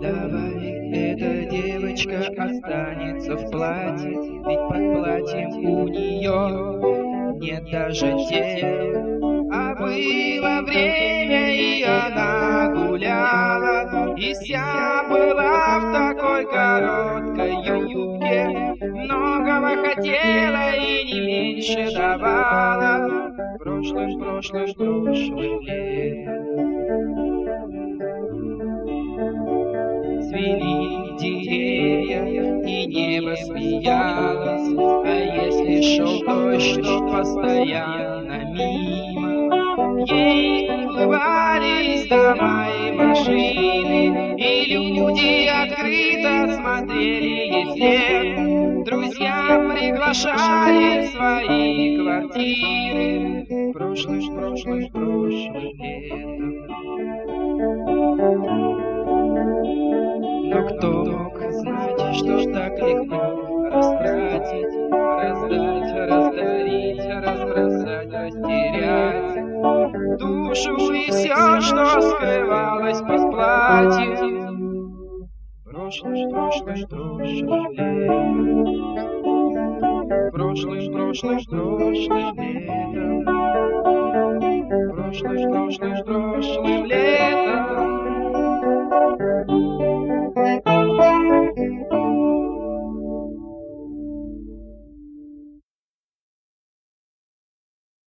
Давай, эта девочка останется в платье, ведь под платьем у нее нет даже тела. А было время, и она гуляла, и вся была в такой короткой юбке. Многого хотела и не меньше давала. Прошлым, прошлым летом. Цвели деревья, и небо смеялось, А если шел дождь, то постоянно мимо. Ей улыбались дома и машины, И люди открыто смотрели ей вслед. Друзья приглашали в свои квартиры Прошлым, прошлым, прошлым летом. Но кто мог знать, что ж так легко растратить, раздать, раздарить, разбросать, растерять душу и все, что скрывалось под платьем. Прошлым, прошлым, прошлым летом. Прошлый, дождь, дождь летом, дождь, дождь, дождь летом.